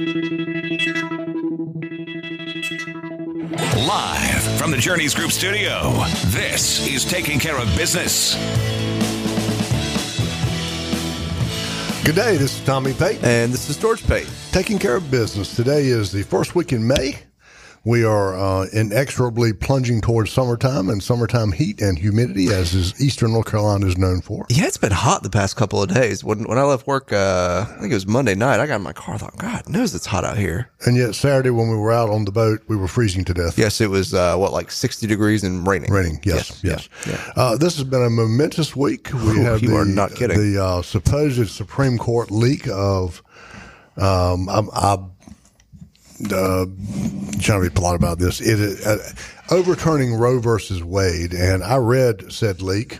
Live from the Journeys Group studio, this is Taking Care of Business. Good day. This is Tommy Pate. And this is George Pate. Taking care of business. Today is the first week in May. We are uh, inexorably plunging towards summertime and summertime heat and humidity, as is Eastern North Carolina is known for. Yeah, it's been hot the past couple of days. When when I left work, uh, I think it was Monday night. I got in my car. I thought, God knows it's hot out here. And yet Saturday, when we were out on the boat, we were freezing to death. Yes, it was uh, what like sixty degrees and raining. Raining, yes, yes. yeah, yeah. Uh, this has been a momentous week. We Ooh, have you the, are not kidding. the uh, supposed Supreme Court leak of. Um, I'm, I'm uh, trying to be polite about this. It is uh, overturning Roe versus Wade, and I read said leak,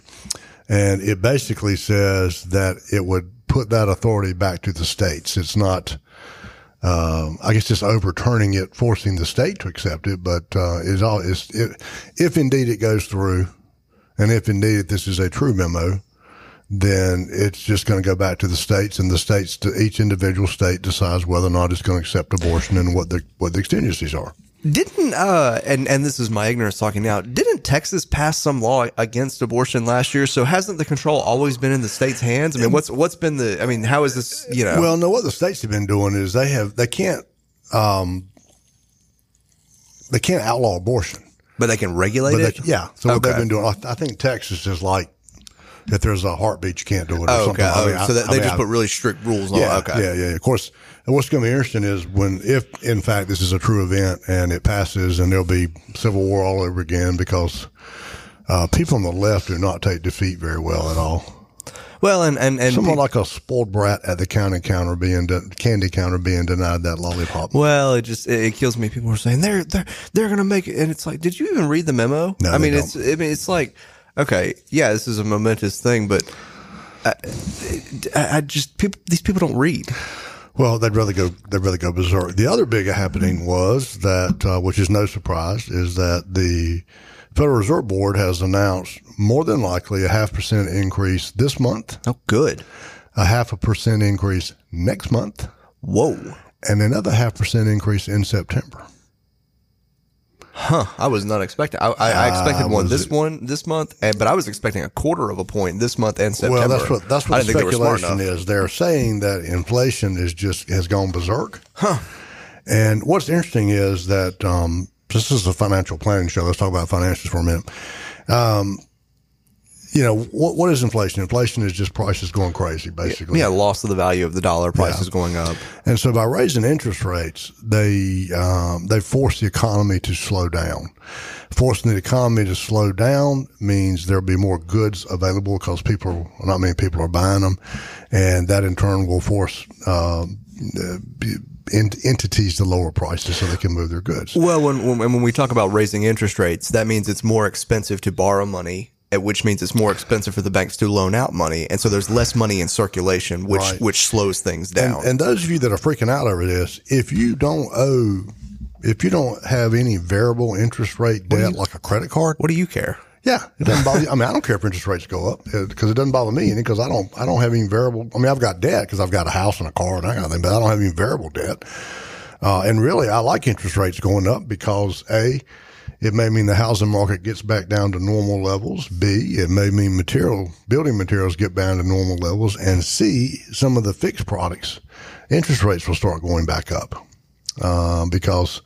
and it basically says that it would put that authority back to the states. It's not. Um, I guess just overturning it, forcing the state to accept it, but uh, is all is it, if indeed it goes through, and if indeed this is a true memo, then it's just going to go back to the states, and the states, to each individual state decides whether or not it's going to accept abortion and what the what the exigencies are. Didn't uh and and this is my ignorance talking now. Didn't Texas pass some law against abortion last year? So hasn't the control always been in the state's hands? I mean, what's what's been the? I mean, how is this? You know, Well, no, what the states have been doing is they have they can't um, they can't outlaw abortion, but they can regulate but it. yeah. So what Okay. they've been doing, I, I think Texas is like if there's a heartbeat, you can't do it. Or Oh, something. okay. I mean, Oh, I- so that, I they mean, just put really strict rules on. Yeah, okay. yeah, yeah. Of course, and what's going to be interesting is when, if in fact this is a true event and it passes, and there'll be civil war all over again because uh, people on the left do not take defeat very well at all. Well, and and and Someone like a spoiled brat at the county counter being de- candy counter being denied that lollipop. Well, it just it, it kills me. People are saying they're they're they're gonna make it, and it's like, did you even read the memo? No, I mean, it's I mean, it's like, okay, yeah, this is a momentous thing, but I, I, I just people these people don't read. Well, they'd rather go. They'd rather go berserk. The other big happening was that, uh, which is no surprise, is that the Federal Reserve Board has announced more than likely a half percent increase this month, Oh, good. a half a percent increase next month, Whoa, and another half percent increase in September. Huh? I was not expecting. I, I, I expected one this it- one this month, and but I was expecting a quarter of a point this month and September. Well, that's what that's what the speculation is. They're saying that inflation is just has gone berserk. Huh. And what's interesting is that um, this is a financial planning show. Let's talk about financials for a minute. Um, you know what? What is inflation? Inflation is just prices going crazy, basically. Yeah, loss of the value of the dollar, prices Yeah. going up. And so by raising interest rates, they um, they force the economy to slow down. Forcing the economy to slow down means there'll be more goods available because people, not many people are buying them, and that in turn will force uh, ent- entities to lower prices so they can move their goods. Well, when, when when we talk about raising interest rates, that means it's more expensive to borrow money, which means it's more expensive for the banks to loan out money, and so there's less money in circulation, which Right. which slows things down. and those of you that are freaking out over this, if you don't owe, if you don't have any variable interest rate debt like a credit card, what do you care? Yeah, it doesn't bother you. I mean, I don't care if interest rates go up because it doesn't bother me any because I don't I don't have any variable. I mean, I've got debt because I've got a house and a car and that kind of thing, but I don't have any variable debt. Uh, and really, I like interest rates going up because a it may mean the housing market gets back down to normal levels. B it may mean material building materials get down to normal levels, and C some of the fixed products interest rates will start going back up uh, because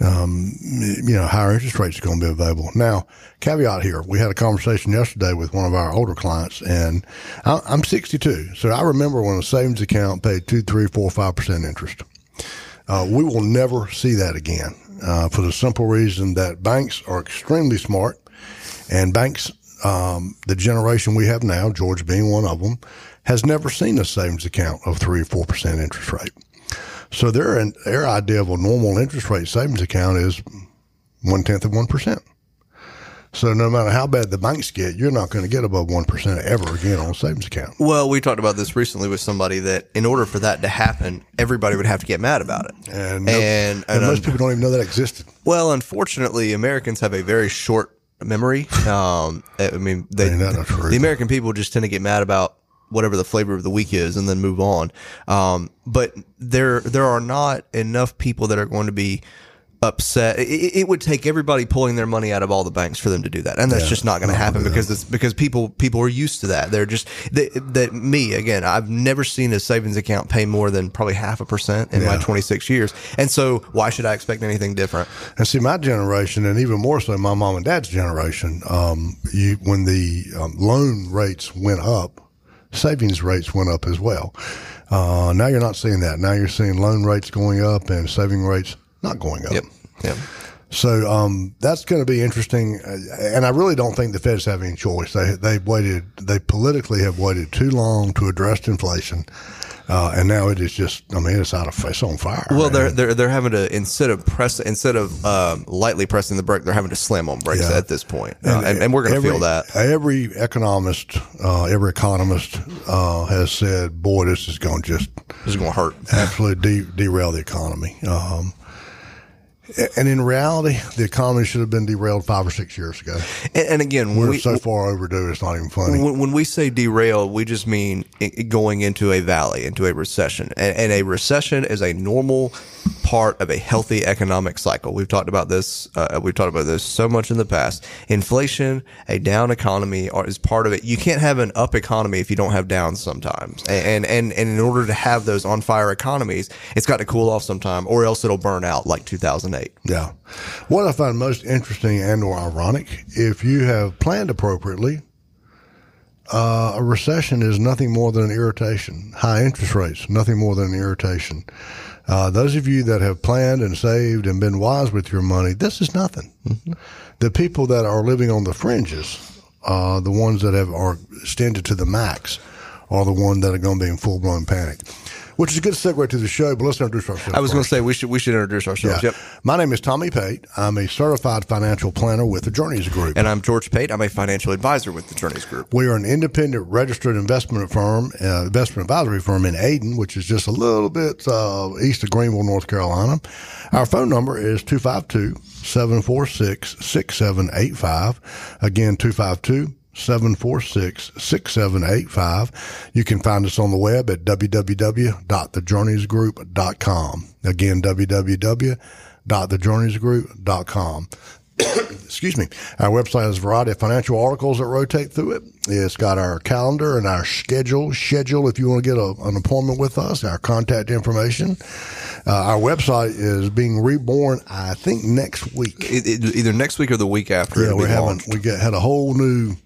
you know, higher interest rates are going to be available. Now, caveat here, we had a conversation yesterday with one of our older clients, and I, I'm 62, so I remember when a savings account paid two, three, four, five percent interest. Uh, we will never see that again uh, for the simple reason that banks are extremely smart, and banks, um, the generation we have now, George being one of them, has never seen a savings account of three or four percent interest rate. So their their idea of a normal interest rate savings account is one tenth of one percent. So no matter how bad the banks get, you're not going to get above one percent ever again on a savings account. Well, we talked about this recently with somebody that in order for that to happen, everybody would have to get mad about it. And, no- and, and most un- people don't even know that existed. well, unfortunately, Americans have a very short memory. Um, I mean, they, Ain't that the the American people just tend to get mad about whatever the flavor of the week is and then move on. Um, but there there are not enough people that are going to be upset. It, it would take everybody pulling their money out of all the banks for them to do that, and that's Yeah, just not going to happen because it's because people people are used to that. They're just that, me again. I've never seen a savings account pay more than probably half a percent in my 26 years, and so why should I expect anything different? And see, my generation, and even more so, my mom and dad's generation, um, you, when the um, loan rates went up, savings rates went up as well. Uh, now you're not seeing that. Now you're seeing loan rates going up and saving rates not going up. Yep. Yep. So um, that's going to be interesting, Uh, and I really don't think the Feds have any choice. They they waited, they politically have waited too long to address inflation, uh, and now it is just, I mean, it's out of it's on fire. Well, man. they're they're they're having to instead of press instead of um, lightly pressing the brake, they're having to slam on brakes Yeah. at this point, uh, and, and we're going to feel that. Every economist, uh, every economist uh, has said, "Boy, this is going to just This is going to hurt. absolutely de- derail the economy." Um, and in reality, the economy should have been derailed five or six years ago. And, and again, We're we, so far overdue; it's not even funny. when, when we say derail, we just mean going into a valley, into a recession. And, and a recession is a normal part of a healthy economic cycle. We've talked about this. Uh, we've talked about this so much in the past. Inflation, a down economy, are, is part of it. You can't have an up economy if you don't have downs sometimes. And and and in order to have those on fire economies, it's got to cool off sometime, or else it'll burn out like 2008. Yeah. What I find most interesting and or ironic, if you have planned appropriately, uh, a recession is nothing more than an irritation. High interest rates, nothing more than an irritation. Uh, those of you that have planned and saved and been wise with your money, this is nothing. The people that are living on the fringes, uh, the ones that have are extended to the max, are the ones that are going to be in full blown panic. Which is a good segue to the show, but let's introduce ourselves. I was going to say we should we should introduce ourselves. Yeah. Yep. My name is Tommy Pate. I'm a certified financial planner with the Journeys Group. And I'm George Pate. I'm a financial advisor with the Journeys Group. we are an independent registered investment firm, uh, investment advisory firm in Ayden, which is just a little bit uh, east of Greenville, North Carolina. Our phone number is 252 746 6785. Again, 252 746 6785. You can find us on the web at www.thejourneysgroup.com. Again, www.thejourneysgroup.com. Excuse me. Our website has a variety of financial articles that rotate through it. It's got our calendar and our schedule. Schedule if you want to get a, an appointment with us. Our contact information. Uh, our website is being reborn. I think next week. It, it, either next week or the week after. Yeah, we're be having we get had a whole new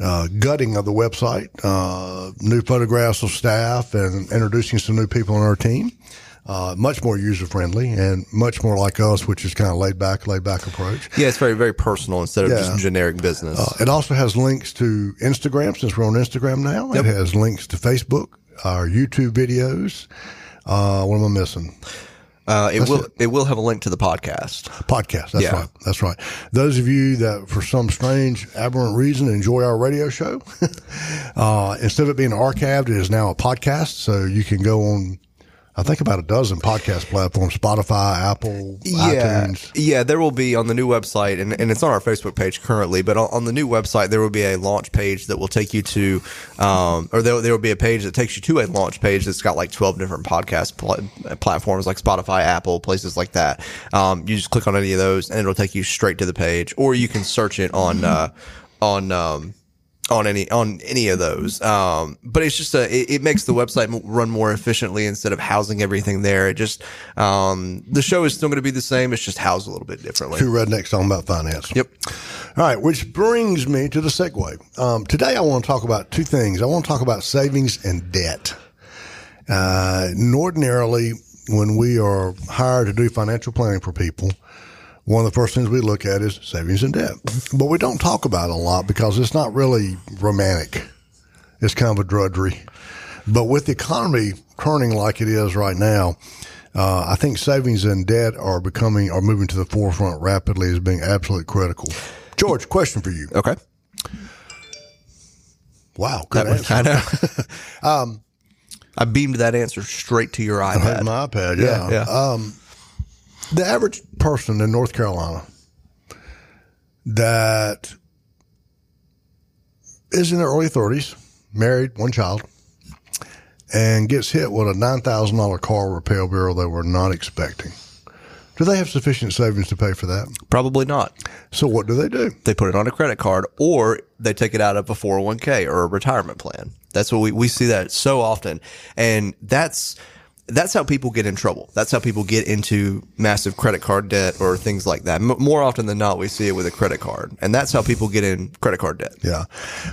uh, gutting of the website, uh, new photographs of staff, and introducing some new people on our team. Uh, much more user friendly and much more like us, which is kind of laid back, laid back approach. Yeah, it's very very personal instead of Yeah. just generic business. Uh, it also has links to Instagram since we're on Instagram now. It has links to Facebook, our YouTube videos. Uh, what am I missing? Uh, it will it. will have a link to the podcast. podcast. That's Yeah. right. That's right. Those of you that, for some strange, aberrant reason, enjoy our radio show, uh, instead of it being archived, it is now a podcast. So you can go on, I think about a dozen podcast platforms: Spotify, Apple, Yeah, iTunes. yeah. There will be on the new website, and, and it's on our Facebook page currently. But on, on the new website, there will be a launch page that will take you to, um, or there there will be a page that takes you to a launch page that's got like twelve different podcast pl- platforms like Spotify, Apple, places like that. Um, you just click on any of those, and it'll take you straight to the page, or you can search it on uh, on. Um, on any on any of those. Um, but it's just a it, it makes the website run more efficiently instead of housing everything there. It just um, the show is still going to be the same. It's just housed a little bit differently. Two rednecks talking about finance. Yep. All right, which brings me to the segue. Um, today, I want to talk about two things. I want to talk about savings and debt. Uh, and ordinarily, when we are hired to do financial planning for people, one of the first things we look at is savings and debt. But we don't talk about it a lot because it's not really romantic. It's kind of a drudgery. But with the economy turning like it is right now, uh, I think savings and debt are becoming are moving to the forefront rapidly as being absolutely critical. George, question for you. Okay. Wow, good That was- answer. I know. I beamed that answer straight to your Had iPad. my iPad, yeah. Yeah, yeah. Um, the average person in North Carolina that is in their early 30s, married, one child, and gets hit with a $9,000 car repair bill they were not expecting. Do they have sufficient savings to pay for that? Probably not. So what do they do? They put it on a credit card or they take it out of a 401k or a retirement plan. That's what we, we see that so often. And that's, that's how people get in trouble. That's how people get into massive credit card debt or things like that. M- more often than not, we see it with a credit card, and that's how people get in credit card debt. Yeah.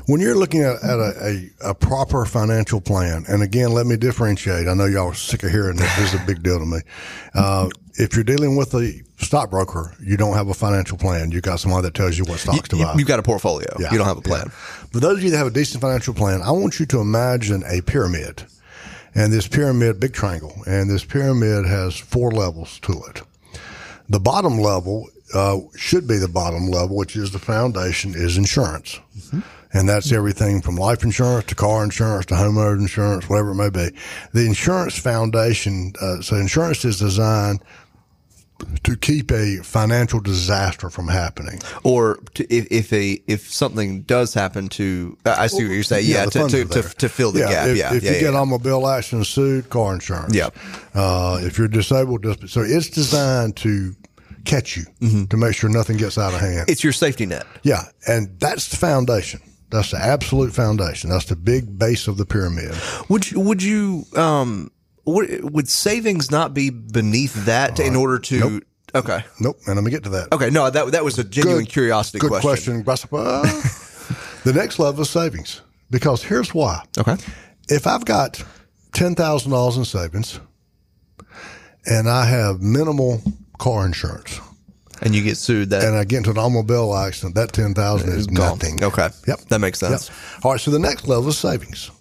When you're looking at, at a, a, a, proper financial plan, and again, let me differentiate. I know y'all are sick of hearing this. This is a big deal to me. Uh, if you're dealing with a stockbroker, you don't have a financial plan. You got somebody that tells you what stocks you, to buy. You've got a portfolio. Yeah, you don't have a plan. Yeah. For those of you that have a decent financial plan, I want you to imagine a pyramid and this pyramid, big triangle, and this pyramid has four levels to it. The bottom level uh, should be the bottom level, which is the foundation, is insurance. Mm-hmm. And that's everything from life insurance to car insurance to homeowner insurance, whatever it may be. The insurance foundation, uh, so insurance is designed to keep a financial disaster from happening, or to, if if a if something does happen to, I see what you're saying. Yeah, yeah to, to, to, to, fill the yeah, gap. If, yeah, if yeah, you yeah, get automobile accident sued, car insurance. Yeah. Uh, if you're disabled, so it's designed to catch you mm-hmm. to make sure nothing gets out of hand. It's your safety net. Yeah, and that's the foundation. That's the absolute foundation. That's the big base of the pyramid. Would you, would you um would, would savings not be beneath that right. in order to nope. Okay. Nope. And let me get to that. Okay. No, that that was a genuine good, curiosity good question. question. the next level is savings. Because here's why. Okay. If I've got ten thousand dollars in savings and I have minimal car insurance. And you get sued that and I get into an automobile accident, that ten thousand is gone. nothing. Okay. Yep. That makes sense. Yep. All right, so the next level is savings.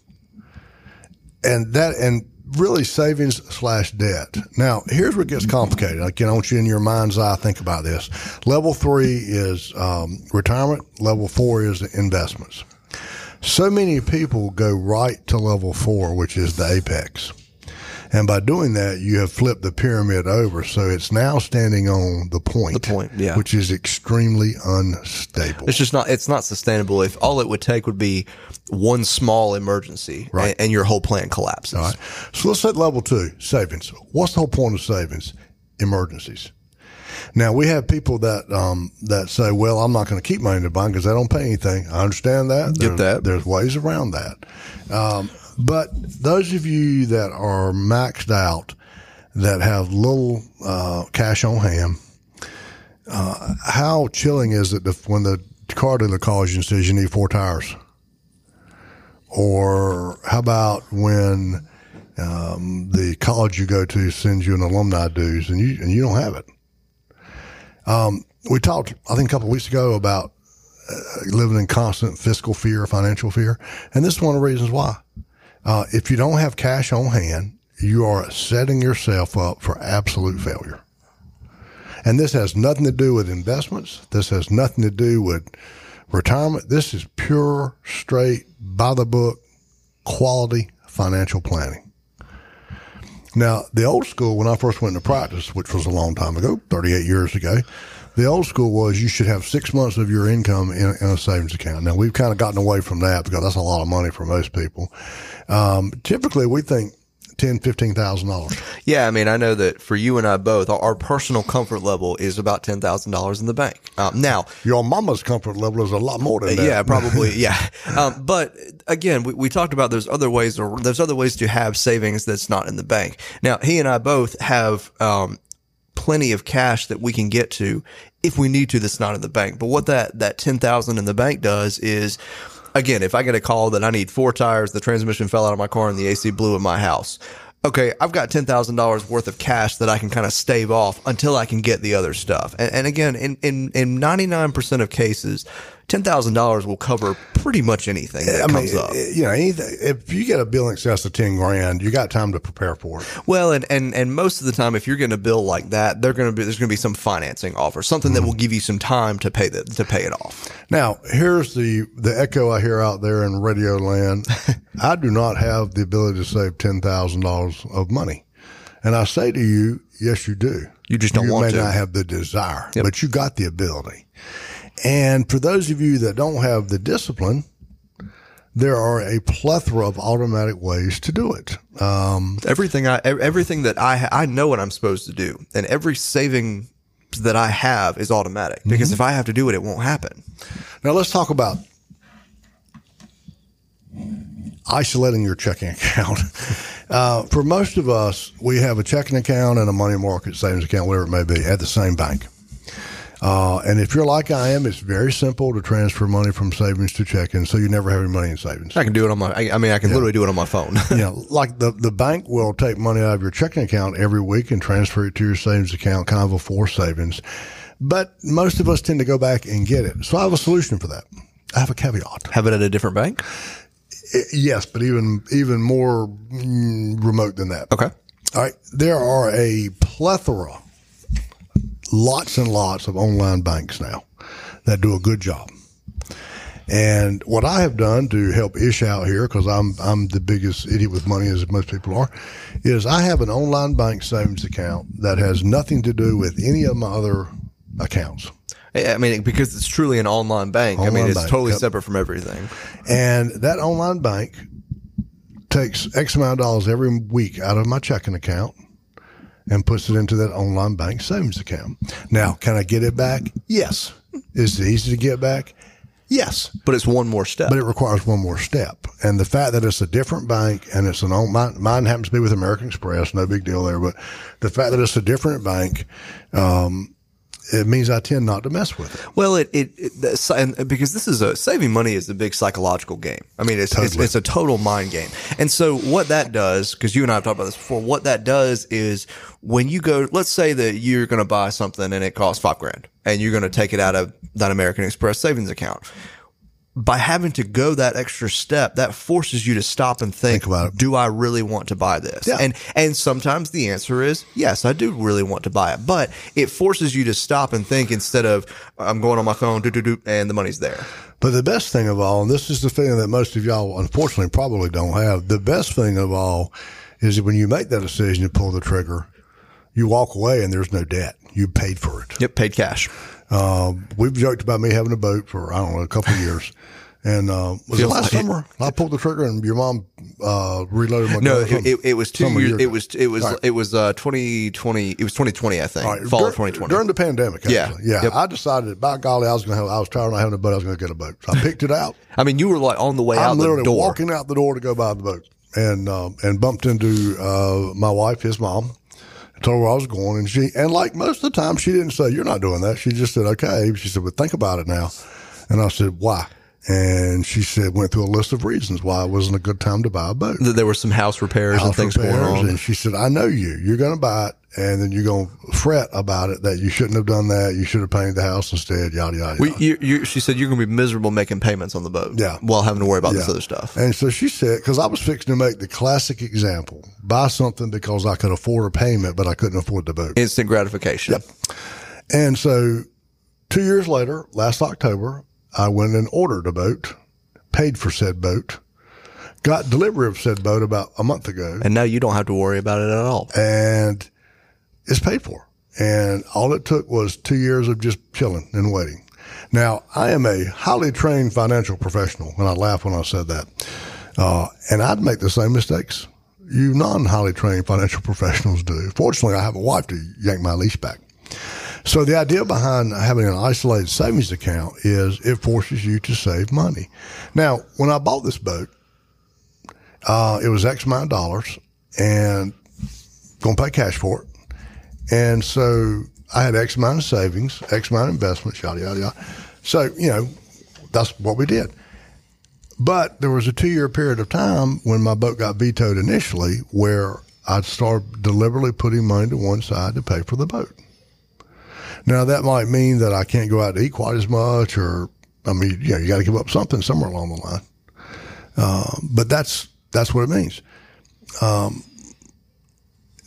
And that and really savings slash debt. Now, here's where it gets complicated. Again, I want you in your mind's eye think about this. Level three is um, retirement. Level four is investments. So many people go right to level four, which is the apex. And by doing that, you have flipped the pyramid over. So it's now standing on the point. The point, yeah. Which is extremely unstable. It's just not, it's not sustainable. If all it would take would be one small emergency right. and, and, your whole plan collapses. All right. So let's set level two, savings. What's the whole point of savings? Emergencies. Now we have people that um, that say, "Well, I'm not going to keep money in the bank because I don't pay anything." I understand that. Get there's, that. There's ways around that. Um, but those of you that are maxed out, that have little uh, cash on hand, uh, how chilling is it if, when the car dealer calls you and says you need four tires? Or how about when um, the college you go to sends you an alumni dues and you and you don't have it? Um, we talked, I think, a couple weeks ago about uh, living in constant fiscal fear, financial fear, and this is one of the reasons why. Uh, if you don't have cash on hand, you are setting yourself up for absolute failure. And this has nothing to do with investments. This has nothing to do with retirement. This is pure, straight, by the book, quality financial planning. Now, the old school, when I first went into practice, which was a long time ago, 38 years ago, the old school was you should have six months of your income in, in a savings account. Now, we've kind of gotten away from that because that's a lot of money for most people. Um, typically, we think ten, fifteen thousand dollars. Yeah, I mean, I know that for you and I both, our, our personal comfort level is about ten thousand dollars in the bank. Um, now, your mama's comfort level is a lot more than that. Yeah, probably. yeah, um, but again, we, we talked about there's other ways, or there's other ways to have savings that's not in the bank. Now, he and I both have um, plenty of cash that we can get to if we need to. That's not in the bank. But what that that ten thousand in the bank does is again, if I get a call that I need four tires, the transmission fell out of my car and the AC blew in my house. Okay, I've got ten thousand dollars worth of cash that I can kind of stave off until I can get the other stuff. And, and again, in in in ninety nine percent of cases, ten thousand dollars will cover pretty much anything that I comes mean, up. You know, anything, if you get a bill in excess of ten grand, you got time to prepare for it. Well, and and and most of the time, if you're getting a bill like that, they're going to be there's going to be some financing offer, something mm-hmm. that will give you some time to pay the to pay it off. Now, here's the the echo I hear out there in radio land. I do not have the ability to save ten thousand dollars of money, and I say to you, yes, you do. You just don't you want may to. not have the desire, Yep. but you got the ability. And for those of you that don't have the discipline, there are a plethora of automatic ways to do it. Um, everything I everything that I I know what I'm supposed to do, and every saving that I have is automatic because Mm-hmm. if I have to do it, it won't happen. now let's talk about isolating your checking account. Uh, for most of us, we have a checking account and a money market savings account, whatever it may be, at the same bank. Uh, and if you're like I am, it's very simple to transfer money from savings to checking, so you never have any money in savings. I can do it on my. I, I mean, I can literally do it on my phone. know, like the, the bank will take money out of your checking account every week and transfer it to your savings account, kind of a forced savings. But most of us tend to go back and get it. So I have a solution for that. I have a caveat. have it at a different bank. Yes, but even even more mm, remote than that. Okay. All right. There are a plethora, lots and lots of online banks now that do a good job. And what I have done to help Ish out here, because I'm I'm the biggest idiot with money as most people are, is I have an online bank savings account that has nothing to do with any of my other accounts. I mean, because it's truly an online bank. I mean, it's bank, totally yep. separate from everything. And that online bank takes X amount of dollars every week out of my checking account and puts it into that online bank savings account. Now, can I get it back? Yes. Is it easy to get back? Yes. But it's one more step. But it requires one more step. And the fact that it's a different bank and it's an own, mine, mine happens to be with American Express, no big deal there. But the fact that it's a different bank, um, it means I tend not to mess with it. Well, it, it, it and uh, because this is a saving money is a big psychological game. I mean, it's, it's it's a total mind game. And so what that does, because you and I have talked about this before, what that does is when you go, let's say that you're going to buy something and it costs five grand, and you're going to take it out of that American Express savings account. By having to go that extra step, that forces you to stop and think, Think about it. do I really want to buy this? Yeah. And and sometimes the answer is yes, I do really want to buy it. But it forces you to stop and think instead of I'm going on my phone, do do do, and the money's there. But the best thing of all, and this is the feeling that most of y'all unfortunately probably don't have, the best thing of all is that when you make that decision to pull the trigger, you walk away and there's no debt. You paid for it. Yep, paid cash. Uh, we've joked about me having a boat for, I don't know, a couple of years. And uh, was it last like it. summer? I pulled the trigger and your mom uh, reloaded my No, gun. it, it, it was two years. year It was it was right. it was uh 2020. It was 2020, I think. Right, Fall dur- of 2020. During the pandemic, actually. Yeah. Yeah. Yep. I decided by golly, I was going to have, I was tired of not having a boat. I was going to get a boat. So I picked it out. I mean, you were like on the way out I'm the literally walking out the door to go buy the boat, and um, and bumped into uh, my wife, his mom. Told her where I was going, and she and like most of the time, she didn't say you're not doing that. She just said okay. She said, "But think about it now," and I said, "Why?" And she said, went through a list of reasons why it wasn't a good time to buy a boat. That there were some house repairs and House things going on. And she said, I know you. You're going to buy it, and then you're going to fret about it that you shouldn't have done that. You should have painted the house instead, yada, yada, We, yada. you, you, she said you're going to be miserable making payments on the boat. Yeah. While having to worry about this other stuff. And so she said, because I was fixing to make the classic example buy something because I could afford a payment, but I couldn't afford the boat. Instant gratification. Yep. And so two years later, last October, I went and ordered a boat, paid for said boat, got delivery of said boat about a month ago, And now you don't have to worry about it at all. and it's paid for. And all it took was two years of just chilling and waiting. Now, I am a highly trained financial professional, and I laugh when I said that. Uh, and I'd make the same mistakes you non highly trained financial professionals do. Fortunately, I have a wife to yank my leash back. So the idea behind having an isolated savings account is it forces you to save money. Now, when I bought this boat, uh, it was X amount of dollars and going to pay cash for it. And so I had X amount of savings, X amount of investments, yada, yada, yada. So, you know, that's what we did. But there was a two year period of time when my boat got vetoed initially where I'd start deliberately putting money to one side to pay for the boat. Now that might mean that I can't go out to eat quite as much, or I mean, you know, you got to give up something somewhere along the line. Uh, but that's that's what it means. Um,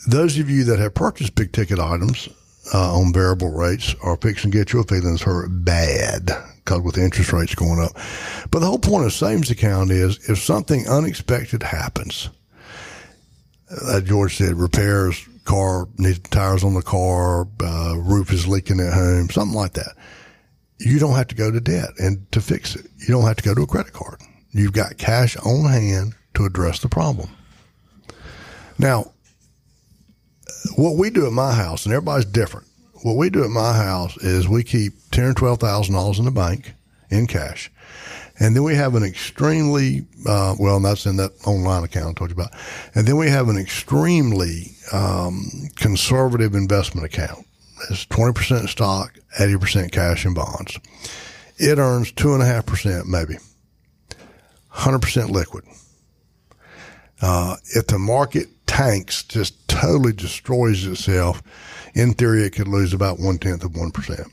those of you that have purchased big ticket items uh, on variable rates are fixing to get your feelings hurt bad because with interest rates going up. But the whole point of savings account is if something unexpected happens, uh, George said repairs, car needs tires on the car, uh, roof is leaking at home, something like that. You don't have to go to debt and to fix it. You don't have to go to a credit card. you've got cash on hand to address the problem. Now, what we do at my house, and everybody's different. What we do at my house is we keep ten or twelve thousand dollars in the bank in cash, and then we have an extremely uh, well, that's in that online account I told you about, and then we have an extremely um, conservative investment account. It's twenty percent stock, eighty percent cash and bonds. It earns two and a half percent, maybe, hundred percent liquid. Uh, if the market tanks, just totally destroys itself, in theory, it could lose about one tenth of one percent.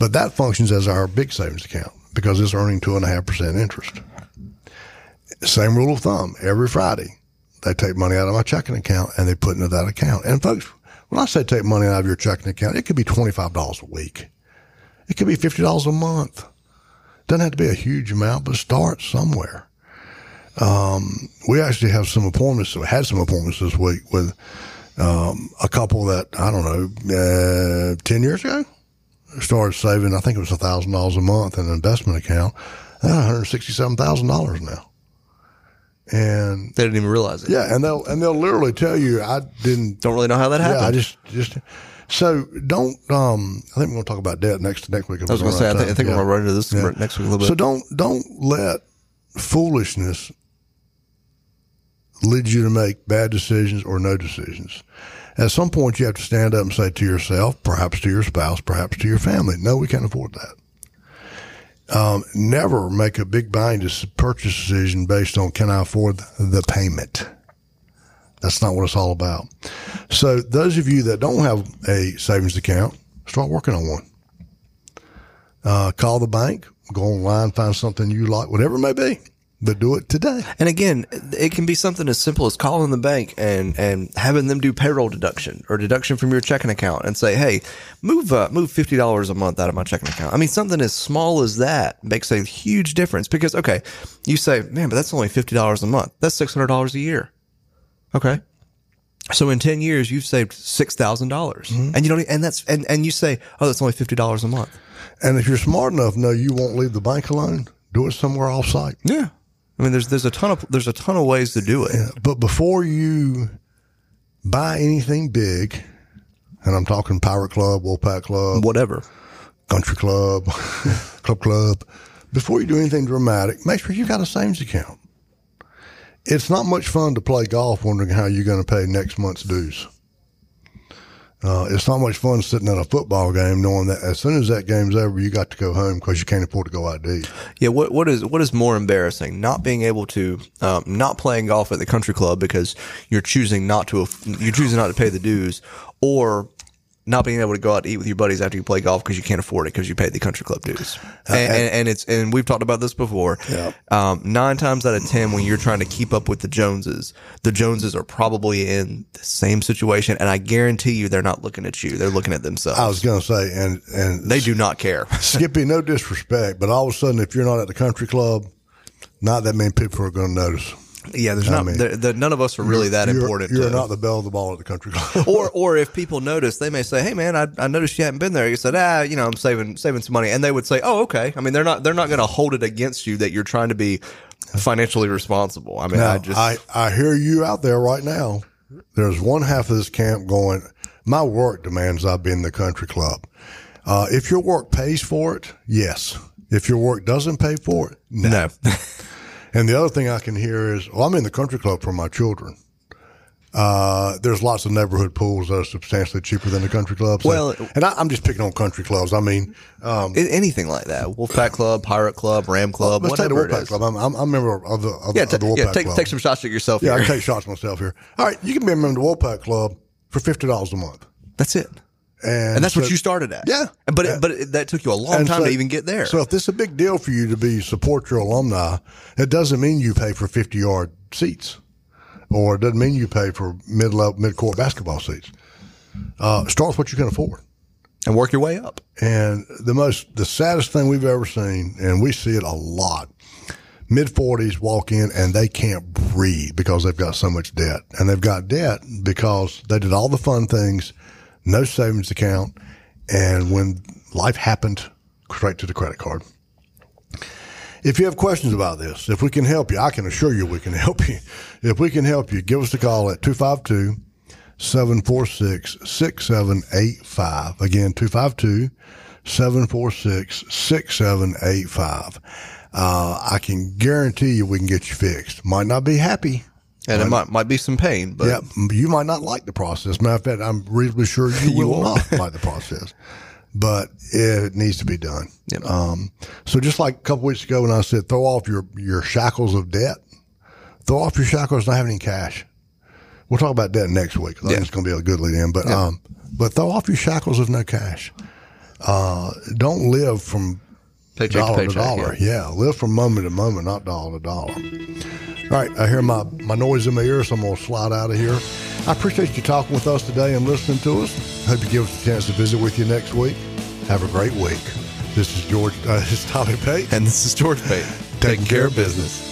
But that functions as our big savings account because it's earning two and a half percent interest. Same rule of thumb. Every Friday, they take money out of my checking account and they put into that account. And folks, when I say take money out of your checking account, it could be twenty five dollars a week. It could be fifty dollars a month. Doesn't have to be a huge amount, but start somewhere. Um, we actually have some appointments. We had some appointments this week with um, a couple that I don't know, uh, ten years ago, started saving. I think it was thousand dollars a month in an investment account. One hundred sixty-seven thousand dollars now. And They didn't even realize it. yeah, and they'll and they'll literally tell you, I didn't. Don't really know how that happened. Yeah, I just just. So don't. Um, I think we're going to talk about debt next next week. I was going to say, I I think time. we're going to run into this Yeah. next week a little bit. So don't don't let foolishness lead you to make bad decisions or no decisions. At some point, you have to stand up and say to yourself, perhaps to your spouse, perhaps to your family, "No, we can't afford that." Um, never make a big buying purchase decision based on can I afford the payment. That's not what it's all about. So, those of you that don't have a savings account, start working on one uh, call the bank, go online, find something you like, whatever it may be, but do it today. And again, it can be something as simple as calling the bank and, and having them do payroll deduction or deduction from your checking account and say, "Hey, move uh, move fifty dollars a month out of my checking account." I mean, something as small as that makes a huge difference because okay, you say, "Man, but that's only fifty dollars a month. That's six hundred dollars a year." Okay. So in ten years, you've saved six thousand dollars, and you don't, and that's and and you say, "Oh, that's only fifty dollars a month." And if you're smart enough, no, you won't leave the bank alone. Do it somewhere off site. Yeah. I mean, there's there's a ton of there's a ton of ways to do it. But before you buy anything big, and I'm talking Pirate Club, Wolfpack Club, Whatever. Country Club, Club Club, before you do anything dramatic, make sure you got a savings account. It's not much fun to play golf wondering how you're going to pay next month's dues. Uh, it's not much fun sitting at a football game knowing that as soon as that game's over, you got to go home because you can't afford to go out to eat. Yeah, what what is what is more embarrassing? Not being able to, um, not playing golf at the country club because you're choosing not to, you're choosing not to pay the dues, or not being able to go out to eat with your buddies after you play golf because you can't afford it because you paid the country club dues. And, and, and it's and we've talked about this before. Yeah. Um, nine times out of ten, when you're trying to keep up with the Joneses, the Joneses are probably in the same situation, and I guarantee you they're not looking at you; they're looking at themselves. I was going to say, and and they do not care. Skippy, no disrespect, but all of a sudden, if you're not at the country club, not that many people are going to notice. Yeah, there's not. mean, there, there, none of us are really that You're- important. You're to- not the belle of the ball at the country club. or or if people notice, they may say, "Hey, man, I, I noticed you hadn't been there." You said, "Ah, you know, I'm saving saving some money," and they would say, "Oh, okay." I mean, they're not they're not going to hold it against you that you're trying to be financially responsible. I mean, Now, I just I, I hear you out there right now. There's one half of this camp going, my work demands I be in the country club. Uh, if your work pays for it, yes. If your work doesn't pay for it, no. no. And the other thing I can hear is, well, I'm in the country club for my children. Uh, there's lots of neighborhood pools that are substantially cheaper than the country clubs. Well- and I, I'm just picking on country clubs. I mean, um, anything like that, Wolfpack Club, Pirate Club, Ram Club, let's take the Wolfpack. Club. I'm, I'm, I'm a member of the, of, Yeah, the- of the ta- yeah, take Club. take some shots at yourself. Yeah, I here. can take shots myself here. All right, you can be a member of the Wolfpack Club for fifty dollars a month, That's it, and, and that's what you started at. Yeah. but it, but it, that took you a long time so- to even get there. So if this is a big deal for you to be support your alumni, it doesn't mean you pay for fifty yard seats, or it doesn't mean you pay for mid level mid court basketball seats. Uh, start with what you can afford. and work your way up. And the most, the saddest thing we've ever seen, and we see it a lot. Mid 40s walk in and they can't breathe because they've got so much debt. And they've got debt because they did all the fun things, no savings account. And when life happened, straight to the credit card. if you have questions about this, if we can help you, I can assure you we can help you. If we can help you, give us a call at 252 746 6785. Again, 252 746 6785. Uh, I can guarantee you we can get you fixed. Might not be happy. And it might might be some pain, but Yeah, you might not like the process. Matter of fact, I'm reasonably sure you, You will won't. like the process, but it needs to be done. Yep. Um, so just like a couple weeks ago when I said throw off your, your shackles of debt, throw off your shackles not having any cash. We'll talk about that next week. I think it's going to be a good lead in, but, um, but throw off your shackles of no cash. Uh, don't live from paycheck dollar to to dollar. yeah. Yeah. live from moment to moment, not dollar to dollar. All right, I hear my, my noise in my ear, so I'm going to slide out of here. I appreciate you talking with us today and listening to us. Hope you give us a chance to visit with you next week. Have a great week. This is George. Uh, this is Tommy Pate. And this is George Payton taking care of business.